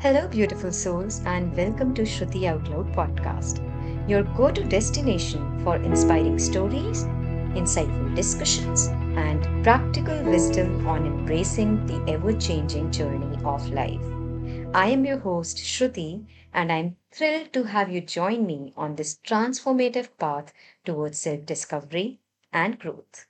Hello, beautiful souls, and welcome to Shruti Out Loud podcast, your go to destination for inspiring stories, insightful discussions, and practical wisdom on embracing the ever changing journey of life. I am your host, Shruti, and I'm thrilled to have you join me on this transformative path towards self discovery and growth.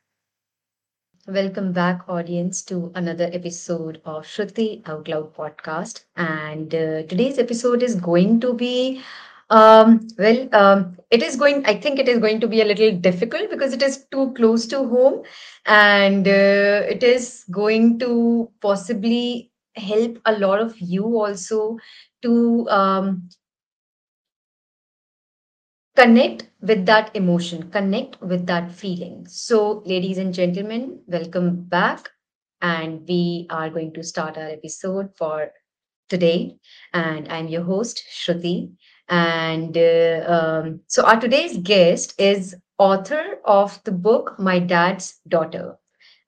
Welcome back, audience, to another episode of Shruti Out Loud podcast. And uh, today's episode is going to be, um, well, um, it is going, I think it is going to be a little difficult because it is too close to home and uh, it is going to possibly help a lot of you also to um, connect with that emotion, connect with that feeling. So, ladies and gentlemen, welcome back. And we are going to start our episode for today. And I'm your host, Shruti. And uh, um, so, our today's guest is author of the book My Dad's Daughter.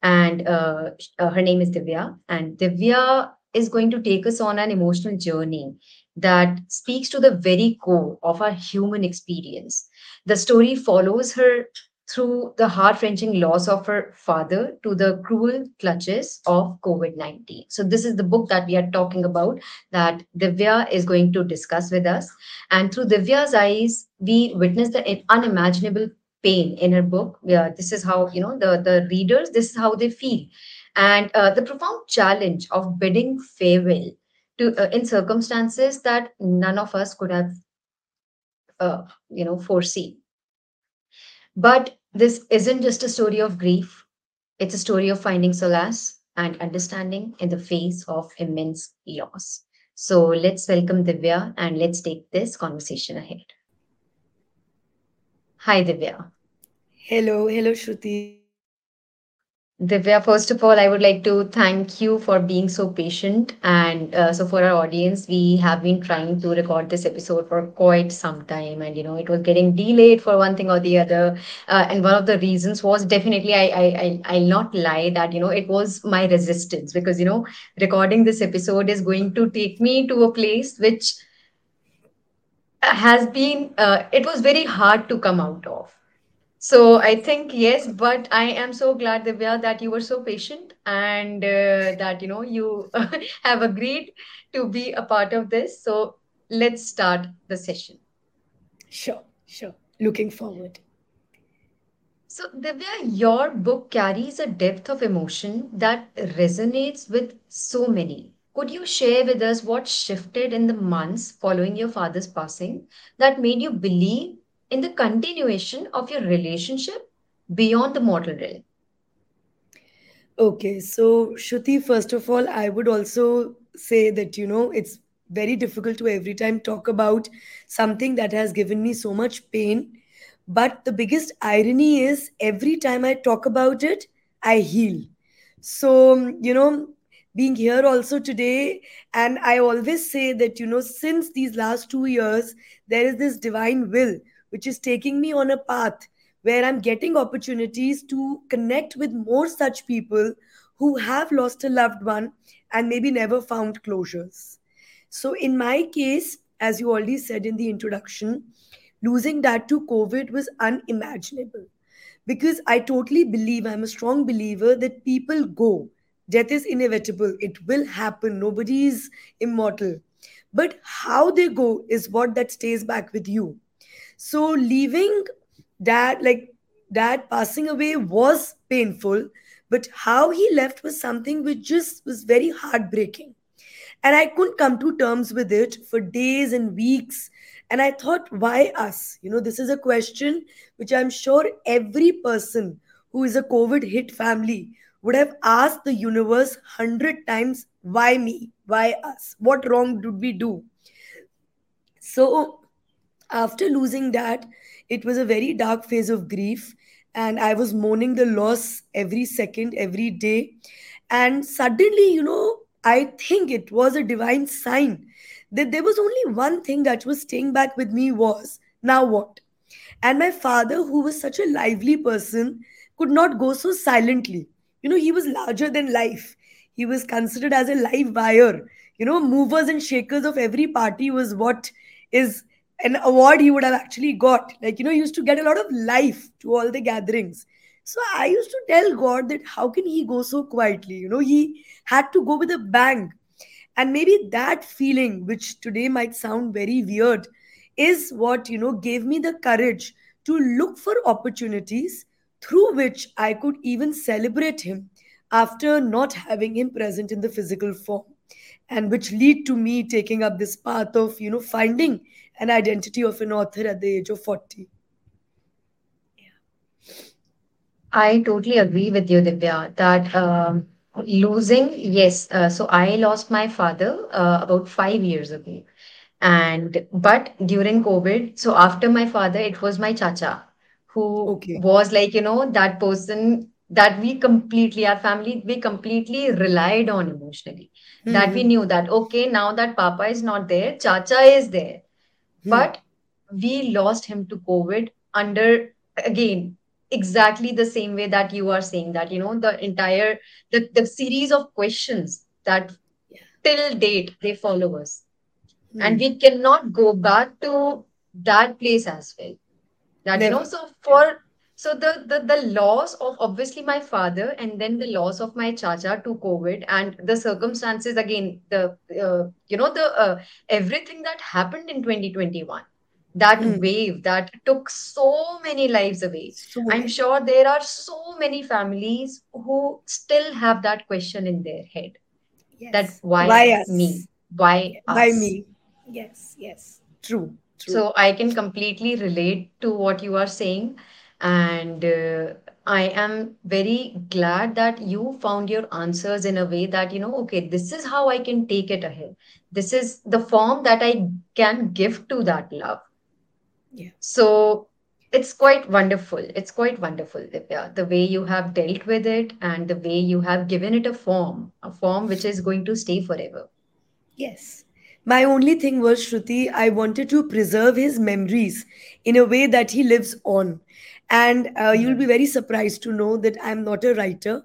And uh, uh, her name is Divya. And Divya is going to take us on an emotional journey that speaks to the very core of our human experience. The story follows her through the heart wrenching loss of her father to the cruel clutches of COVID 19. So, this is the book that we are talking about that Divya is going to discuss with us. And through Divya's eyes, we witness the unimaginable pain in her book. Yeah, this is how, you know, the, the readers, this is how they feel. And uh, the profound challenge of bidding farewell to uh, in circumstances that none of us could have uh, you know foresee but this isn't just a story of grief. It's a story of finding solace and understanding in the face of immense loss. So let's welcome divya and let's take this conversation ahead. Hi divya. Hello hello shruti Divya, first of all, I would like to thank you for being so patient. And uh, so, for our audience, we have been trying to record this episode for quite some time, and you know, it was getting delayed for one thing or the other. Uh, and one of the reasons was definitely, I, I, I, I'll not lie that you know, it was my resistance because you know, recording this episode is going to take me to a place which has been, uh, it was very hard to come out of so I think yes, but I am so glad, Divya, that you were so patient and uh, that you know you have agreed to be a part of this. So let's start the session. Sure, sure. Looking forward. So, Divya, your book carries a depth of emotion that resonates with so many. Could you share with us what shifted in the months following your father's passing that made you believe in the continuation of your relationship beyond the mortal realm? Okay, so Shruti, first of all, I would also say that, you know, it's very difficult to every time talk about something that has given me so much pain. But the biggest irony is every time I talk about it, I heal. So, you know, being here also today, and I always say that, you know, since these last two years, there is this divine will which is taking me on a path where I'm getting opportunities to connect with more such people who have lost a loved one and maybe never found closures. So, in my case, as you already said in the introduction, losing dad to COVID was unimaginable because I totally believe, I'm a strong believer that people go. Death is inevitable, it will happen, nobody is immortal. But how they go is what that stays back with you so leaving dad, like dad passing away was painful, but how he left was something which just was very heartbreaking. And I couldn't come to terms with it for days and weeks. And I thought, why us? You know, this is a question which I'm sure every person who is a COVID hit family would have asked the universe hundred times why me? Why us? What wrong did we do? So after losing that, it was a very dark phase of grief. And I was mourning the loss every second, every day. And suddenly, you know, I think it was a divine sign that there was only one thing that was staying back with me was now what? And my father, who was such a lively person, could not go so silently. You know, he was larger than life. he was considered as a live wire you know movers and shakers of every party was what is an award he would have actually got. Like you know he used to get a lot of life to all the gatherings. So i used to tell god that how can he go so quietly? You know he had to go with a bang. And maybe that feeling which today might sound very weird is what you know gave me the courage to look for opportunities through which i could even celebrate him after not having him present in the physical form and which lead to me taking up this path of you know finding an identity of an author at the age of 40 I totally agree with you, Divya, that um, losing, yes. Uh, so I lost my father uh, about five years ago. And but during COVID, so after my father, it was my chacha who okay was like, you know, that person that we completely, our family, we completely relied on emotionally. That we hmm knew that, okay, now that Papa is not there, Chacha is there. Hmm. But we lost him to COVID under, again, exactly the same way that you are saying that, you know, the entire, the, the series of questions that yeah. till date they follow us. And hmm we cannot go back to that place as well. That you know so never for so the, the the loss of obviously my father and then the loss of my chacha to covid and the circumstances again the uh, you know the uh, everything that happened in 2021 that hmm. wave that took so many lives away. So i'm sure there are so many families who still have that question in their head. That yes why why me? us? Why why us? me? Yes yes. True true. So I can completely relate to what you are saying. And uh, I am very glad that you found your answers in a way that, you know, okay, this is how I can take it ahead. This is the form that I can give to that love. yeah So it's quite wonderful. It's quite wonderful, Divya, the way you have dealt with it and the way you have given it a form, a form which is going to stay forever. Yes. My only thing was, Shruti, I wanted to preserve his memories in a way that he lives on. And uh, you'll be very surprised to know that I'm not a writer.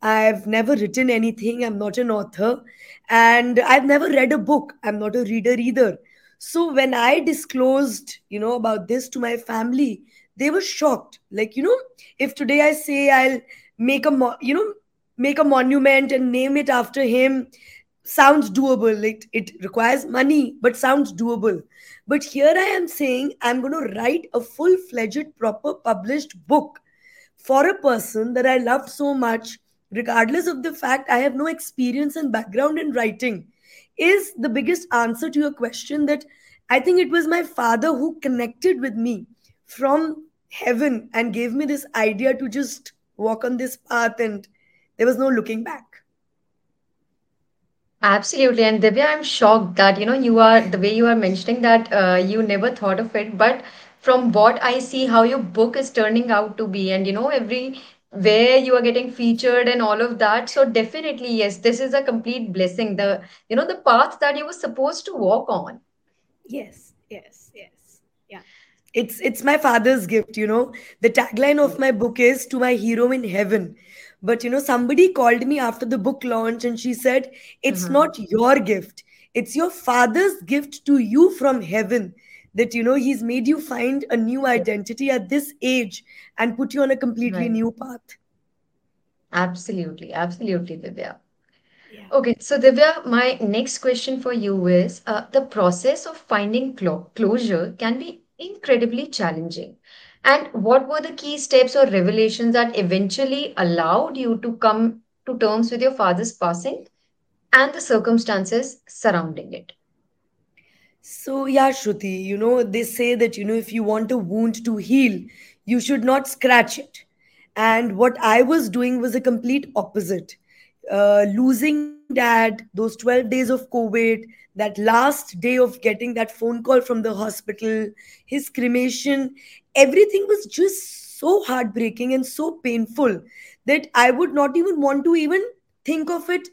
I've never written anything. I'm not an author. And I've never read a book. I'm not a reader either. So when I disclosed, you know, about this to my family, they were shocked. Like, you know, if today I say I'll make a, mo- you know, make a monument and name it after him, sounds doable it, it requires money but sounds doable but here i am saying i'm going to write a full-fledged proper published book for a person that i loved so much regardless of the fact i have no experience and background in writing is the biggest answer to your question that i think it was my father who connected with me from heaven and gave me this idea to just walk on this path and there was no looking back Absolutely. And Divya, I'm shocked that, you know, you are the way you are mentioning that uh, you never thought of it. But from what I see, how your book is turning out to be, and, you know, every where you are getting featured and all of that. So definitely, yes, this is a complete blessing. The, you know, the path that you were supposed to walk on. Yes, yes, yes. Yeah. It's it's my father's gift, you know. The tagline of my book is to my hero in heaven. But you know, somebody called me after the book launch and she said, It's Uh-huh. not your gift. It's your father's gift to you from heaven. That you know, he's made you find a new identity at this age and put you on a completely Right. new path. Absolutely. Absolutely, Divya. Yeah. Okay, so Divya, my next question for you is uh, the process of finding clo- closure can be incredibly challenging. And what were the key steps or revelations that eventually allowed you to come to terms with your father's passing and the circumstances surrounding it? So, yeah, Shruti, you know, they say that, you know, if you want a wound to heal, you should not scratch it. And what I was doing was a complete opposite. Uh, losing dad, those 12 days of COVID, that last day of getting that phone call from the hospital, his cremation, everything was just so heartbreaking and so painful that I would not even want to even think of it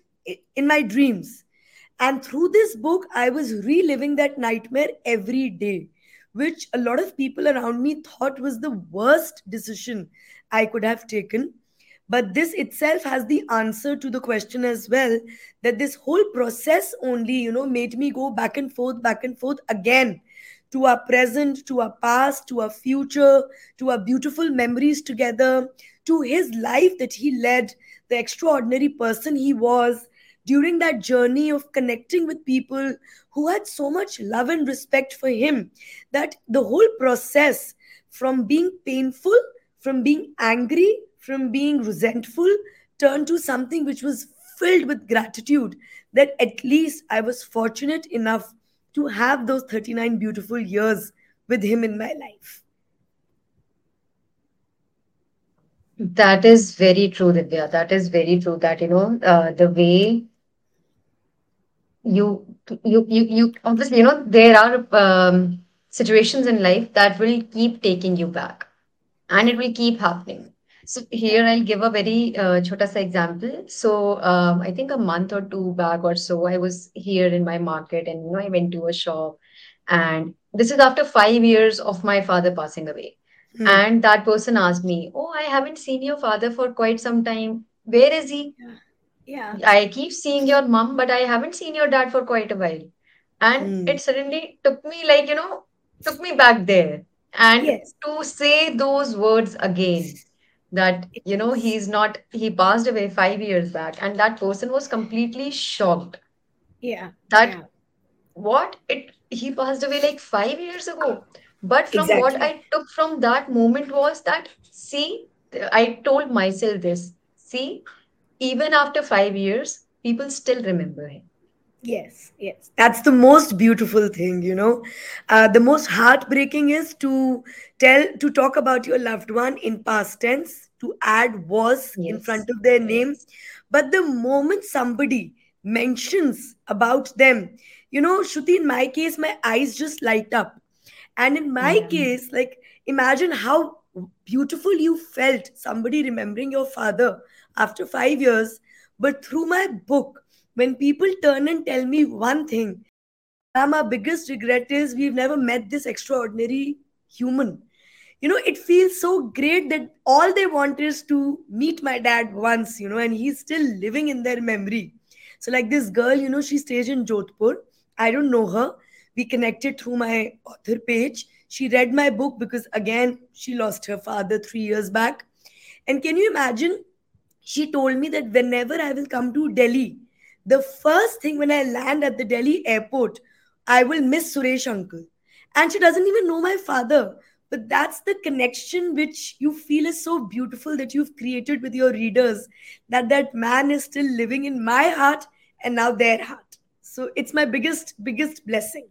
in my dreams and through this book, I was reliving that nightmare every day, which a lot of people around me thought was the worst decision I could have taken. But this itself has the answer to the question as well that this whole process only you know made me go back and forth back and forth again to our present to our past to our future to our beautiful memories together to his life that he led the extraordinary person he was during that journey of connecting with people who had so much love and respect for him that the whole process from being painful from being angry from being resentful turned to something which was filled with gratitude that at least I was fortunate enough to have those 39 beautiful years with him in my life. That is very true, Divya. That is very true. That, you know, uh, the way you, you, you, you, obviously, you know, there are um, situations in life that will keep taking you back and it will keep happening. So here I'll give a very uh, chota sa example. So um, I think a month or two back or so, I was here in my market and you know I went to a shop, and this is after five years of my father passing away. Hmm. And that person asked me, "Oh, I haven't seen your father for quite some time. Where is he? Yeah. Yeah. I keep seeing your mom, but I haven't seen your dad for quite a while." And Hmm. it suddenly took me like you know took me back there and Yes. to say those words again that you know he's not he passed away five years back and that person was completely shocked. Yeah. that Yeah. what? It he passed away like five years ago. But from what i took from that moment was that see i told myself this. See even after five years people still remember him Yes, yes. That's the most beautiful thing, you know. Uh, the most heartbreaking is to tell, to talk about your loved one in past tense, to add was in front of their name. yes But the moment somebody mentions about them, you know, Shruti, in my case, my eyes just light up. And in my yeah case, like, imagine how beautiful you felt somebody remembering your father after five years. But through my book, when people turn and tell me one thing, our biggest regret is we've never met this extraordinary human. You know, it feels so great that all they want is to meet my dad once, you know, and he's still living in their memory. So, like this girl, you know, she stays in Jodhpur. I don't know her. We connected through my author page. She read my book because, again, she lost her father three years back. And can you imagine? She told me that whenever I will come to Delhi, the first thing when I land at the Delhi airport, I will miss Suresh uncle. And she doesn't even know my father. But that's the connection which you feel is so beautiful that you've created with your readers, that that man is still living in my heart and now their heart. So it's my biggest, biggest blessing.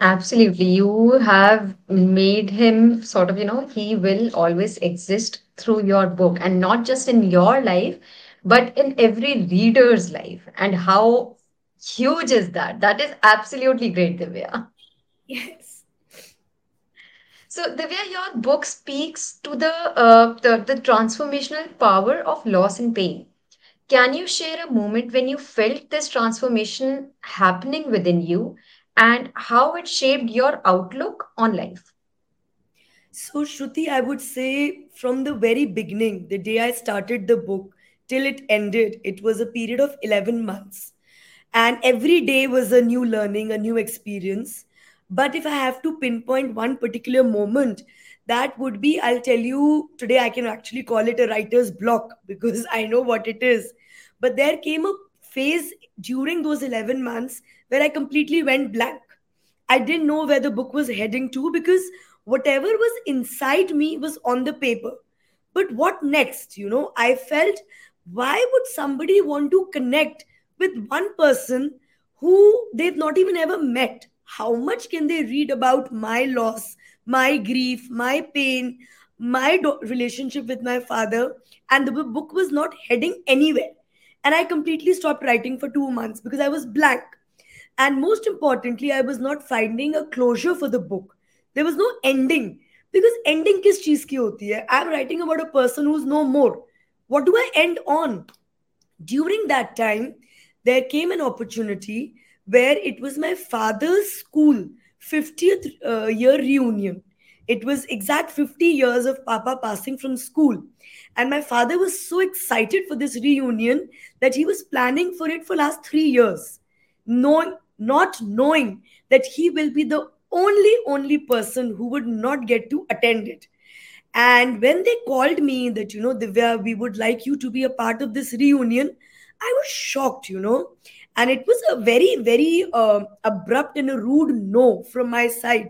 Absolutely. You have made him sort of, you know, he will always exist through your book and not just in your life, but in every reader's life. And how huge is that? That is absolutely great, Divya. Yes. So, Divya, your book speaks to the, uh, the, the transformational power of loss and pain. Can you share a moment when you felt this transformation happening within you and how it shaped your outlook on life? So, Shruti, I would say from the very beginning, the day I started the book till it ended, it was a period of 11 months. And every day was a new learning, a new experience. But if I have to pinpoint one particular moment, that would be I'll tell you today, I can actually call it a writer's block because I know what it is. But there came a phase during those 11 months where I completely went blank. I didn't know where the book was heading to because whatever was inside me was on the paper. But what next? You know, I felt why would somebody want to connect with one person who they've not even ever met? How much can they read about my loss, my grief, my pain, my do- relationship with my father? And the book was not heading anywhere. And I completely stopped writing for two months because I was blank. And most importantly, I was not finding a closure for the book. There was no ending. Because ending kis cheez ki hoti hai? I'm writing about a person who's no more. What do I end on? During that time, there came an opportunity where it was my father's school 50th uh, year reunion. It was exact 50 years of Papa passing from school. And my father was so excited for this reunion that he was planning for it for last 3 years. Knowing, not knowing that he will be the only only person who would not get to attend it and when they called me that, you know, Divya, we would like you to be a part of this reunion, I was shocked, you know. And it was a very, very uh, abrupt and a rude no from my side.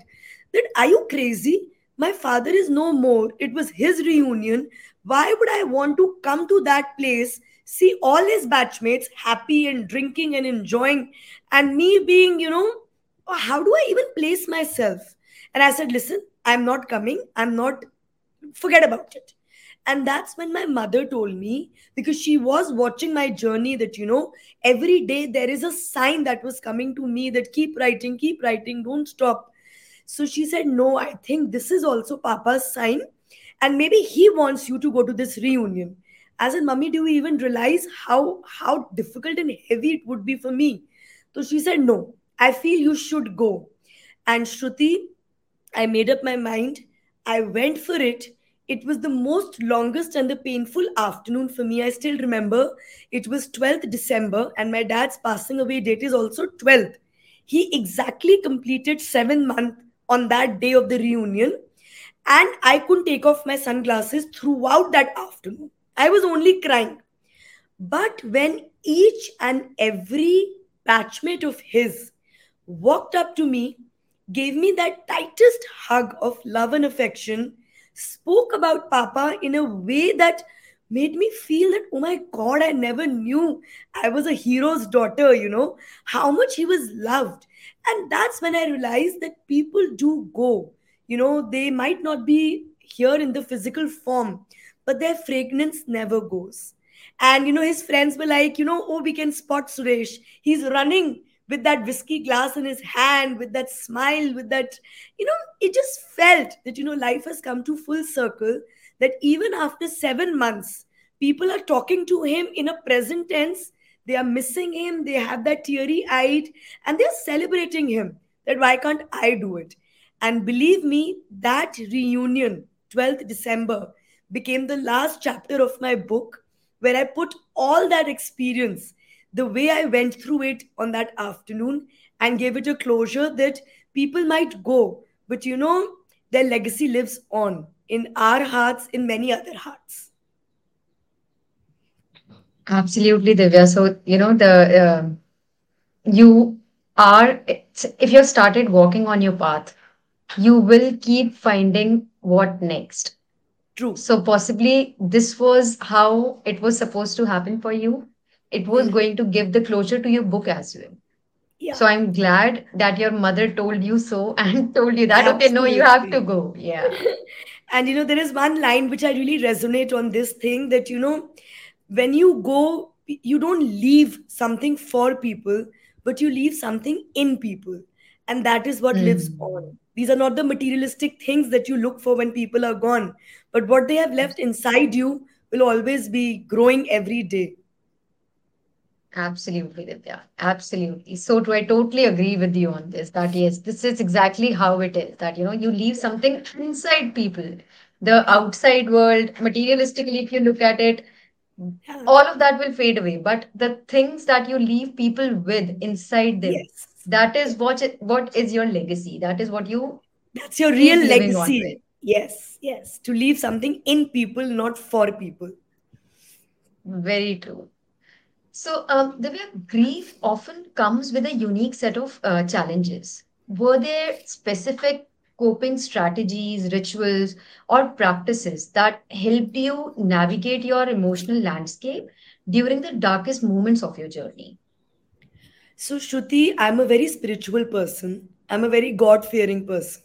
That, are you crazy? My father is no more. It was his reunion. Why would I want to come to that place, see all his batchmates happy and drinking and enjoying, and me being, you know, how do I even place myself? And I said, listen, I'm not coming. I'm not forget about it. And that's when my mother told me because she was watching my journey that you know every day there is a sign that was coming to me that keep writing keep writing don't stop. So she said no i think this is also papa's sign. And maybe he wants you to go to this reunion. As a mummy do you even realize how how difficult and heavy it would be for me? So she said no i feel you should go. And shruti i made up my mind. I went for it it was the most longest and the painful afternoon for me. I still remember it was 12th December, and my dad's passing away date is also 12th. He exactly completed seven months on that day of the reunion, and I couldn't take off my sunglasses throughout that afternoon. I was only crying. But when each and every batchmate of his walked up to me, gave me that tightest hug of love and affection, spoke about Papa in a way that made me feel that, oh my God, I never knew I was a hero's daughter, you know, how much he was loved. And that's when I realized that people do go. You know, they might not be here in the physical form, but their fragrance never goes. And, you know, his friends were like, you know, oh, we can spot Suresh. He's running with that whiskey glass in his hand, with that smile, with that, you know, it just felt that, you know, life has come to full circle. That even after seven months, people are talking to him in a present tense. They are missing him. They have that teary eyed and they're celebrating him. That why can't I do it? And believe me, that reunion, 12th December, became the last chapter of my book where I put all that experience the way I went through it on that afternoon and gave it a closure that people might go, but you know, their legacy lives on in our hearts, in many other hearts. Absolutely, Divya. So, you know, the uh, you are, if you've started walking on your path, you will keep finding what next. True. So, possibly this was how it was supposed to happen for you it was Mm. going to give the closure to your book as well. Yeah, So I'm glad that your mother told you so and told you that, okay, no, you have to go. Yeah. and you know, there is one line which I really resonate on this thing that you know, when you go, you don't leave something for people, but you leave something in people. And that is what lives on. Mm. These are not the materialistic things that you look for when people are gone, but what they have left inside you will always be growing every day. Absolutely, Divya. Absolutely. So do I totally agree with you on this that yes, this is exactly how it is. That you know, you leave something inside people. The outside world, materialistically, if you look at it, Yeah. all of that will fade away. But the things that you leave people with inside them, Yes. that is what what is your legacy. That is what you That's your keep real living on with. legacy. Yes, yes. To leave something in people, not for people. Very true. So, um, Divya, grief often comes with a unique set of uh, challenges. Were there specific coping strategies, rituals, or practices that helped you navigate your emotional landscape during the darkest moments of your journey? So, Shruti, I'm a very spiritual person. I'm a very God fearing person.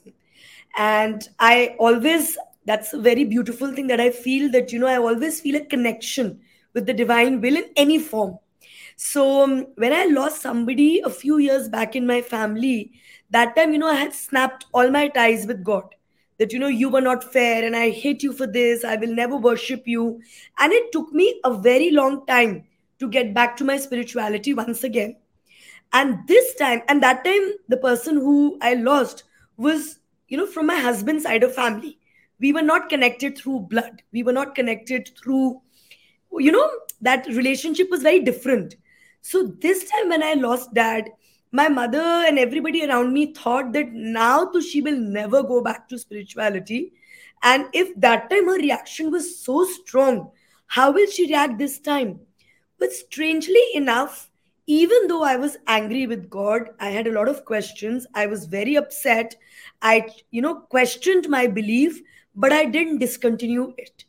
And I always, that's a very beautiful thing that I feel that, you know, I always feel a connection with the divine will in any form. So, um, when I lost somebody a few years back in my family, that time, you know, I had snapped all my ties with God. That, you know, you were not fair and I hate you for this. I will never worship you. And it took me a very long time to get back to my spirituality once again and this time and that time the person who i lost was you know, from my husband's side of family. We were not connected through blood. We were not connected through, you know, that relationship was very different. So this time when I lost dad, my mother and everybody around me thought that now she will never go back to spirituality. And if that time her reaction was so strong, how will she react this time? But strangely enough, even though I was angry with God, I had a lot of questions. I was very upset. I, you know, questioned my belief, but I didn't discontinue it.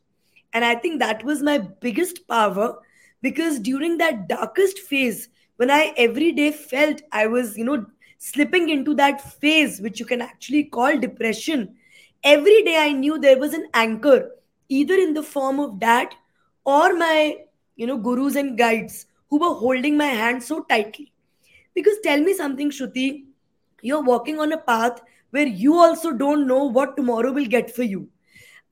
And I think that was my biggest power because during that darkest phase, when I every day felt I was, you know, slipping into that phase, which you can actually call depression, every day I knew there was an anchor, either in the form of that or my, you know, gurus and guides who were holding my hand so tightly. Because tell me something, Shruti, you're walking on a path where you also don't know what tomorrow will get for you.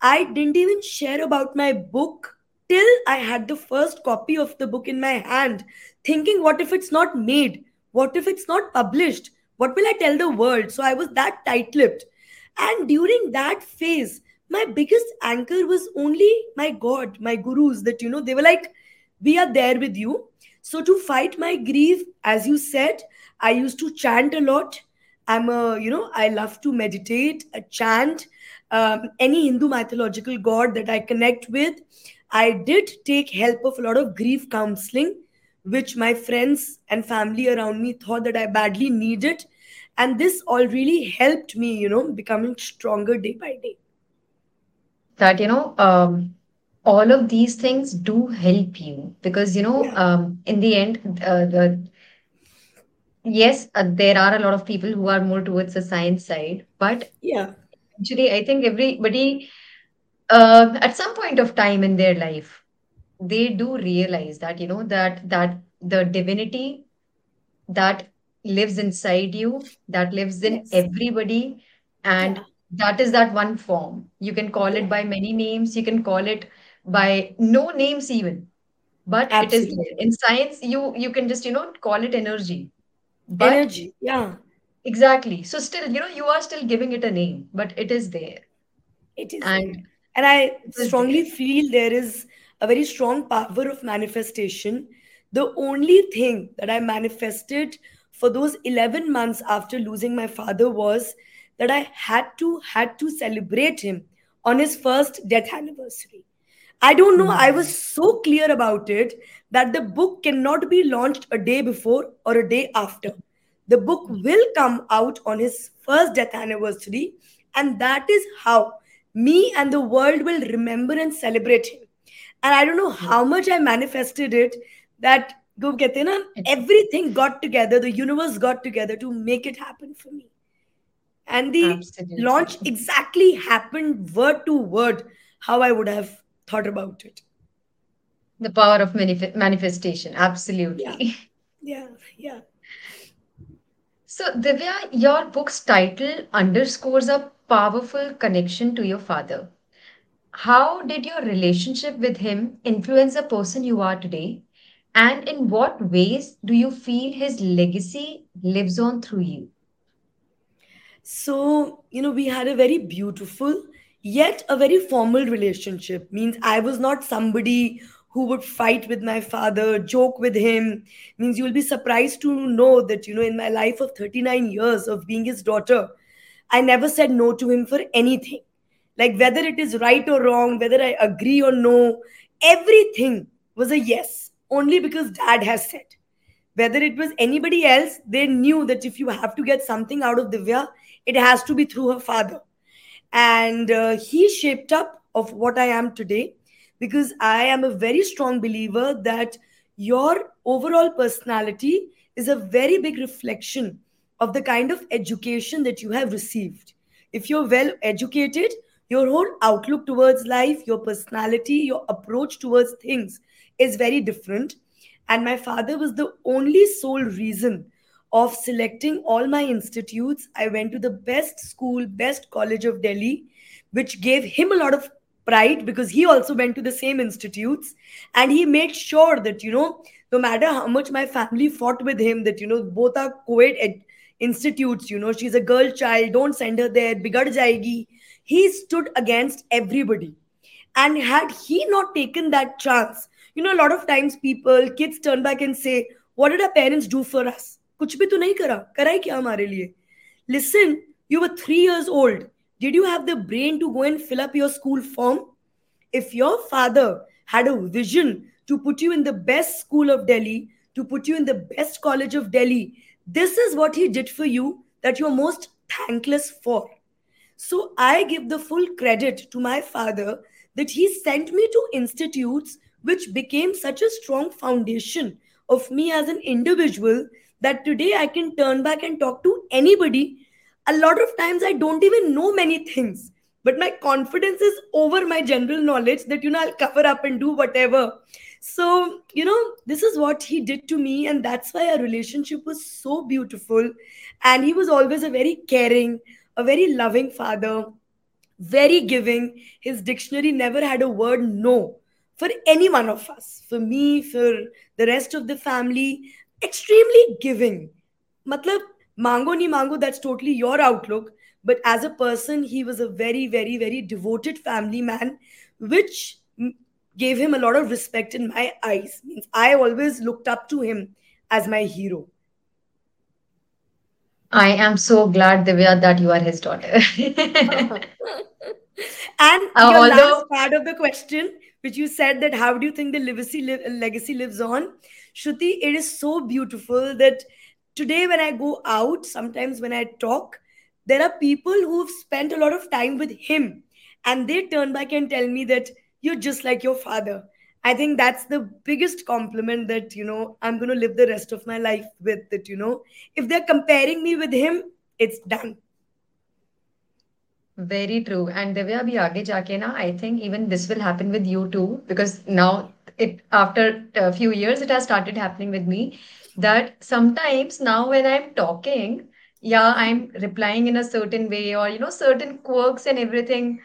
I didn't even share about my book till I had the first copy of the book in my hand, thinking, what if it's not made? What if it's not published? What will I tell the world? So I was that tight lipped. And during that phase, my biggest anchor was only my God, my gurus, that, you know, they were like, we are there with you. So to fight my grief, as you said, I used to chant a lot. I'm a, you know, I love to meditate, a chant, um, any Hindu mythological god that I connect with. I did take help of a lot of grief counseling, which my friends and family around me thought that I badly needed. And this all really helped me, you know, becoming stronger day by day. that you know um, all of these things do help you because you know Yeah, um, in the end uh, the, yes uh, there are a lot of people who are more towards the science side but yeah, actually i think everybody uh, at some point of time in their life they do realize that you know that that the divinity that lives inside you, that lives in yes, everybody, and yeah, that is that one form. You can call it by many names, you can call it by no names even, but it is there. In science, you you can just, you know, call it energy. But Energy, yeah, exactly. So still, you know, you are still giving it a name, but it is there. it is there. And I it is there. strongly feel there is a very strong power of manifestation. The only thing that I manifested for those 11 months after losing my father was that I had to had to celebrate him on his first death anniversary. I don't know, I was Mhm. so clear about it that the book cannot be launched a day before or a day after. The book will come out on his first death anniversary, and that is how me and the world will remember and celebrate him. And I don't know how much I manifested it that go get everything got together, the universe got together to make it happen for me. And the Absolutely. launch exactly happened word to word how I would have thought about it. The power of manif- manifestation. Absolutely. Yeah. Yeah. yeah. So, Divya, your book's title underscores a powerful connection to your father. How did your relationship with him influence the person you are today? And in what ways do you feel his legacy lives on through you? So, you know, we had a very beautiful yet a very formal relationship. Means I was not somebody who would fight with my father, joke with him. Means you will be surprised to know that, you know, in my life of 39 years of being his daughter, I never said no to him for anything. Like whether it is right or wrong, whether I agree or no, everything was a yes, only because dad has said whether it was anybody else, they knew that if you have to get something out of Divya, it has to be through her father. And uh, he shaped up of what I am today because I am a very strong believer that your overall personality is a very big reflection of the kind of education that you have received. If you're well educated, your whole outlook towards life, your personality, your approach towards things is very different and my father was the only sole reason of selecting all my institutes. I went to the best school, best college of Delhi, which gave him a lot of pride because he also went to the same institutes and he made sure that, you know, no matter how much my family fought with him, that, you know, both are co ed institutes you know she's a girl child don't send her there bigad jayegi. He stood against everybody. And had he not taken that chance you know a lot of times people kids turn back and say what did our parents do for us? kuch bhi to nahi kara kara kya hamare liye listen you were 3 years old. Did you have the brain to go and fill up your school form? If your father had a vision to put you in the best school of delhi to put you in the best college of delhi this is what he did for you that you're most thankless for. So I give the full credit to my father that he sent me to institutes which became such a strong foundation of me as an individual that today I can turn back and talk to anybody. A lot of times I don't even know many things, but my confidence is over my general knowledge that, you know, I'll cover up and do whatever. So, you know, this is what he did to me, and that's why our relationship was so beautiful. And he was always a very caring, a very loving father, very giving. His dictionary never had a word no for any one of us. For me, for the rest of the family, extremely giving. Matlab, mango ni mango, that's totally your outlook. But as a person, he was a very, very, very devoted family man, which gave him a lot of respect in my eyes. Means I always looked up to him as my hero. I am so glad, Divya, that you are his daughter. and Uh, your although, last part of the question, which you said that how do you think the legacy legacy lives on? Shruti, it is so beautiful that today when I go out, sometimes when I talk, there are people who've spent a lot of time with him, and they turn back and tell me that you're just like your father. I think that's the biggest compliment that you know I'm going to live the rest of my life with. That you know, if they're comparing me with him, it's done. Very true. And Divya, abhi aage jaake na, I think even this will happen with you too, because now it after a few years it has started happening with me that sometimes now when I'm talking, yeah, I'm replying in a certain way or you know certain quirks and everything.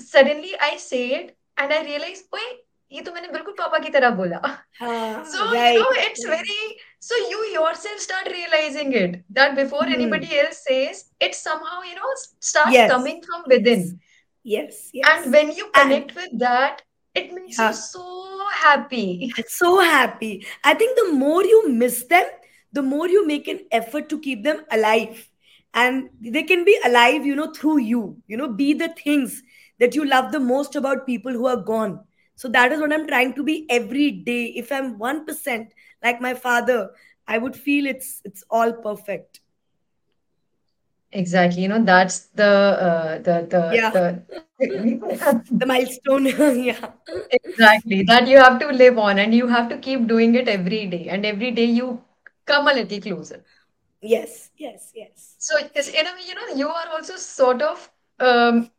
Suddenly I say it and I realize, ओए ये तो मैंने बिल्कुल पापा की तरह बोला. Ah, So, you right. know, it's very, so you yourself start realizing it that before Hmm. anybody else says, it somehow, you know, s- starts Yes. coming from Yes. within. Yes. And Yes. when you And connect with that, it makes you yeah, so happy. so happy. I think the more you miss them, the more you make an effort to keep them alive. And they can be alive, you know, through you. You know, be the things that you love the most about people who are gone. So that is what I'm trying to be every day. If I'm 1% like my father, I would feel it's it's all perfect. Exactly. You know, that's the uh, the Yeah. the the The milestone. yeah. exactly that you have to live on and you have to keep doing it every day and every day you come a little closer. Yes. Yes. Yes. So in a way, you know, you are also sort of um,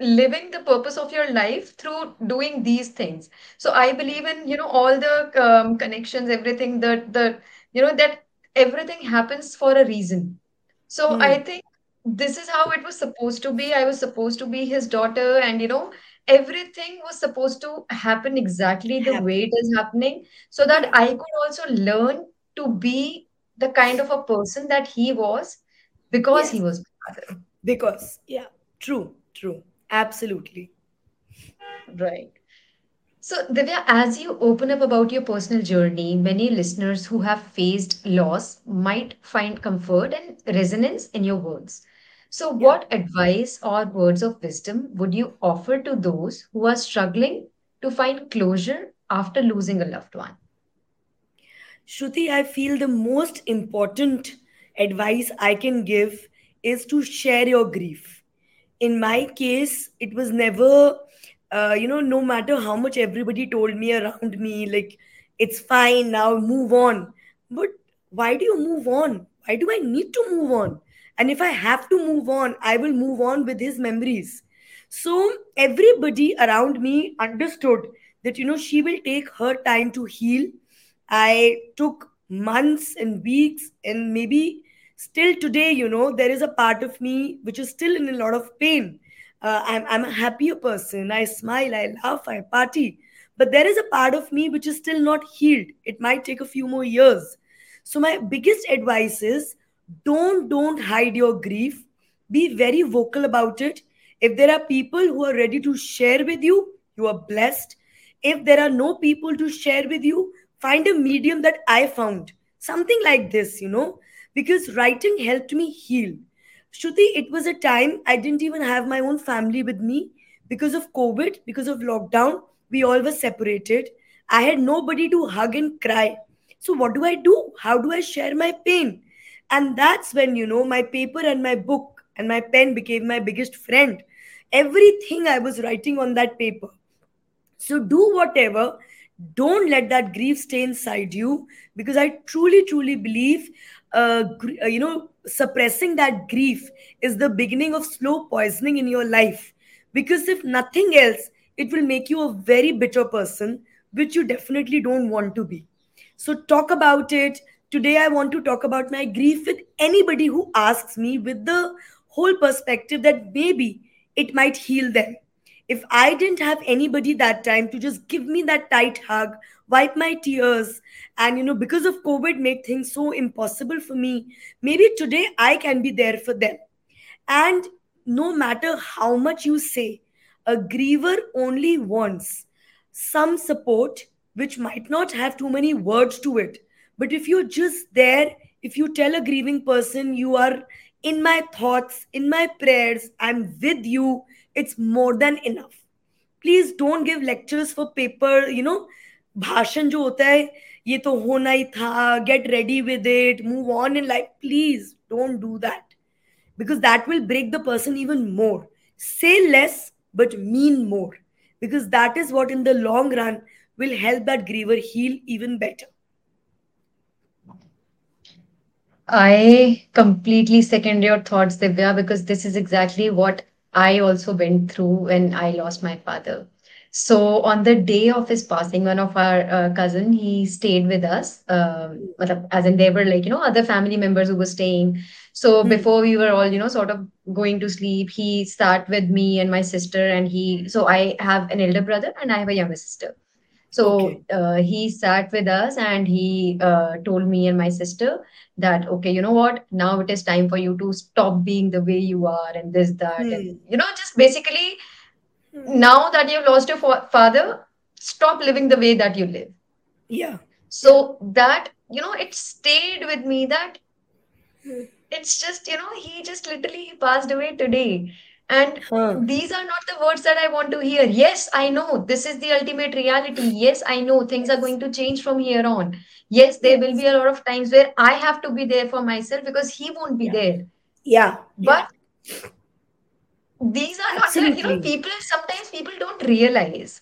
living the purpose of your life through doing these things. So I believe in, you know, all the um, connections, everything that the, you know, that everything happens for a reason. So Hmm. I think this is how it was supposed to be. I was supposed to be his daughter, and you know, everything was supposed to happen exactly the way it is happening, so that I could also learn to be the kind of a person that he was because he was my father. Because, yeah, true, true. Absolutely. Right. So, Divya, as you open up about your personal journey, many listeners who have faced loss might find comfort and resonance in your words. So, Yeah. what advice or words of wisdom would you offer to those who are struggling to find closure after losing a loved one? Shruti, I feel the most important advice I can give is to share your grief. In my case, it was never, uh, you know, no matter how much everybody told me around me, like, it's fine now, move on. But why do you move on? Why do I need to move on? And if I have to move on, I will move on with his memories. So everybody around me understood that, you know, she will take her time to heal I took months and weeks, and maybe still today, you know, there is a part of me which is still in a lot of pain. Uh, I'm, I'm a happier person. I smile, I laugh, I party. But there is a part of me which is still not healed. It might take a few more years. So, my biggest advice is don't don't hide your grief be very vocal about it if there are people who are ready to share with you you are blessed if there are no people to share with you find a medium that i found something like this you know because writing helped me heal shruti it was a time i didn't even have my own family with me because of covid because of lockdown we all were separated i had nobody to hug and cry so what do i do how do i share my pain and that's when, you know, my paper and my book and my pen became my biggest friend. Everything I was writing on that paper. So do whatever. Don't let that grief stay inside you because I truly, truly believe, uh, uh, you know, suppressing that grief is the beginning of slow poisoning in your life. Because if nothing else, it will make you a very bitter person, which you definitely don't want to be. So talk about it. Today, I want to talk about my grief with anybody who asks me with the whole perspective that maybe it might heal them. If I didn't have anybody that time to just give me that tight hug, wipe my tears, and you know, because of COVID, make things so impossible for me, maybe today I can be there for them. And no matter how much you say, a griever only wants some support which might not have too many words to it. But if you're just there, if you tell a grieving person, you are in my thoughts, in my prayers, I'm with you, it's more than enough. Please don't give lectures for paper, you know, भाषण जो होता है ये तो होना ही था get ready with it move on in life please don't do that because that will break the person even more. Say less, but mean more, because that is what in the long run will help that griever heal even better. I completely second your thoughts, Divya, because this is exactly what I also went through when I lost my father. So on the day of his passing, one of our uh, cousin, he stayed with us. Um, as in there were like, you know, other family members who were staying. So Hmm. before we were all, you know, sort of going to sleep, he sat with me and my sister and he, so I have an elder brother and I have a younger sister. So Okay. uh, he sat with us and he uh, told me and my sister that, okay, you know what? Now it is time for you to stop being the way you are and this, that, and Hmm. you know, just basically Hmm. now that you've lost your fa- father, stop living the way that you live. Yeah. Yeah. So that, you know, it stayed with me that Hmm. it's just, you know, he just literally he passed away today. And Huh. these are not the words that I want to hear. Yes, I know this is the ultimate reality. Yes, I know things are going to change from here on. Yes, there will be a lot of times where I have to be there for myself because he won't be Yeah. there. Yeah. Yeah. But these are not the, you know, people sometimes people don't realize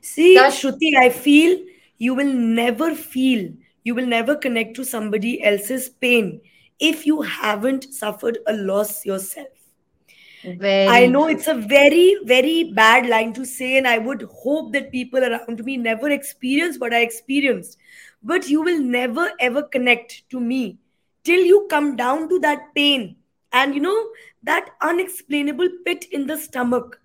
See, that Shruti, I feel you will never feel, you will never connect to somebody else's pain if you haven't suffered a loss yourself. Very I know it's a very, very bad line to say, and I would hope that people around me never experience what I experienced. But you will never ever connect to me till you come down to that pain and you know that unexplainable pit in the stomach.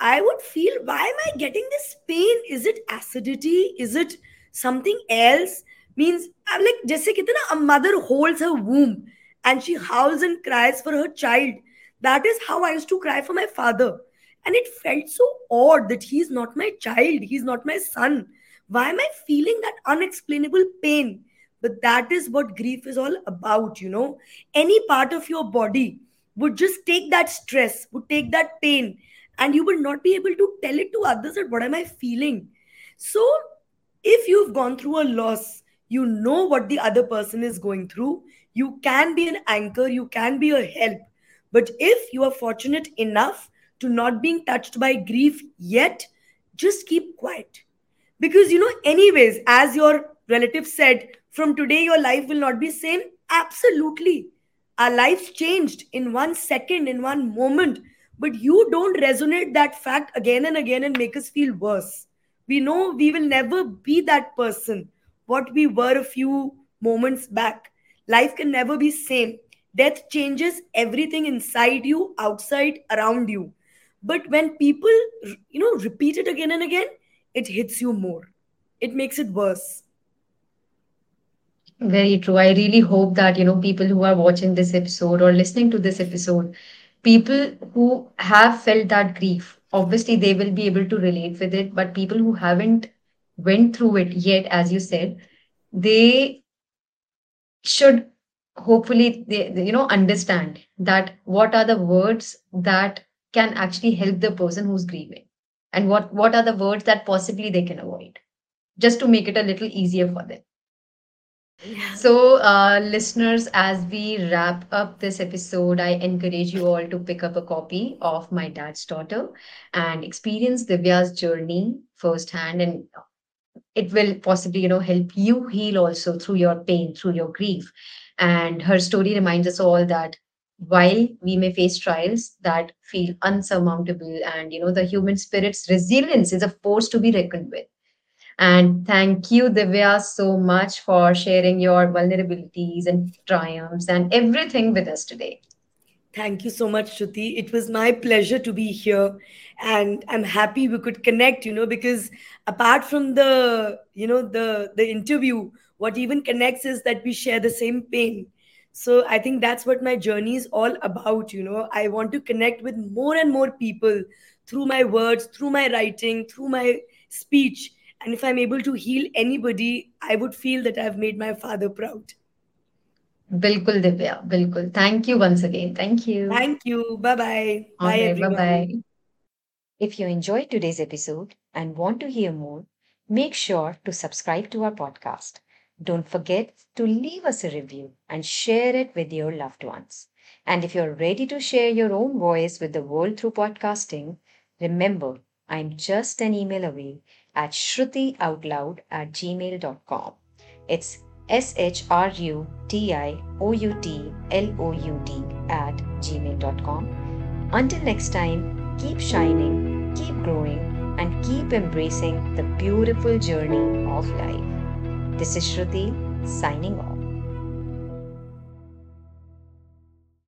I would feel, why am I getting this pain? Is it acidity? Is it something else? Means I'm like, just like a mother holds her womb and she howls and cries for her child that is how I used to cry for my father. And it felt so odd that he's not my child, he's not my son. Why am I feeling that unexplainable pain? But that is what grief is all about, you know. Any part of your body would just take that stress, would take that pain, and you would not be able to tell it to others that what am I feeling. So, if you've gone through a loss, you know what the other person is going through. You can be an anchor, you can be a help but if you are fortunate enough to not being touched by grief yet, just keep quiet. Because you know, anyways, as your relative said, from today your life will not be same. Absolutely. Our lives changed in one second, in one moment. But you don't resonate that fact again and again and make us feel worse. We know we will never be that person, what we were a few moments back. Life can never be same Death changes everything inside you, outside, around you. But when people, you know, repeat it again and again, it hits you more. It makes it worse. Very true. I really hope that, you know, people who are watching this episode or listening to this episode, people who have felt that grief, obviously they will be able to relate with it, but people who haven't went through it yet, as you said, they should hopefully they, they, you know understand that what are the words that can actually help the person who's grieving? And what what are the words that possibly they can avoid? Just to make it a little easier for them. Yeah. so uh, listeners as we wrap up this episode i encourage you all to pick up a copy of my dad's daughter and experience divya's journey firsthand. And it will possibly you know help you heal also through your pain through your grief and her story reminds us all that while we may face trials that feel unsurmountable and you know the human spirit's resilience is a force to be reckoned with. And thank you divya so much for sharing your vulnerabilities and triumphs and everything with us today Thank you so much, Shruti. It was my pleasure to be here. And I'm happy we could connect, you know, because apart from the, you know, the the interview, what even connects is that we share the same pain. So I think that's what my journey is all about, you know. I want to connect with more and more people through my words, through my writing, through my speech. And if I'm able to heal anybody, I would feel that I've made my father proud. Bilkul divya bilkul thank you once again thank you Thank you. Bye bye. all Bye, right bye everyone. bye If you enjoyed today's episode and want to hear more, make sure to subscribe to our podcast. Don't forget to leave us a review and share it with your loved ones. And if you're ready to share your own voice with the world through podcasting, remember I'm just an email away at shrutioutloud at gmail.com. It's S H R U T I O U T L O U D at gmail.com. Until next time, keep shining, keep growing, and keep embracing the beautiful journey of life. This is Shruti signing off.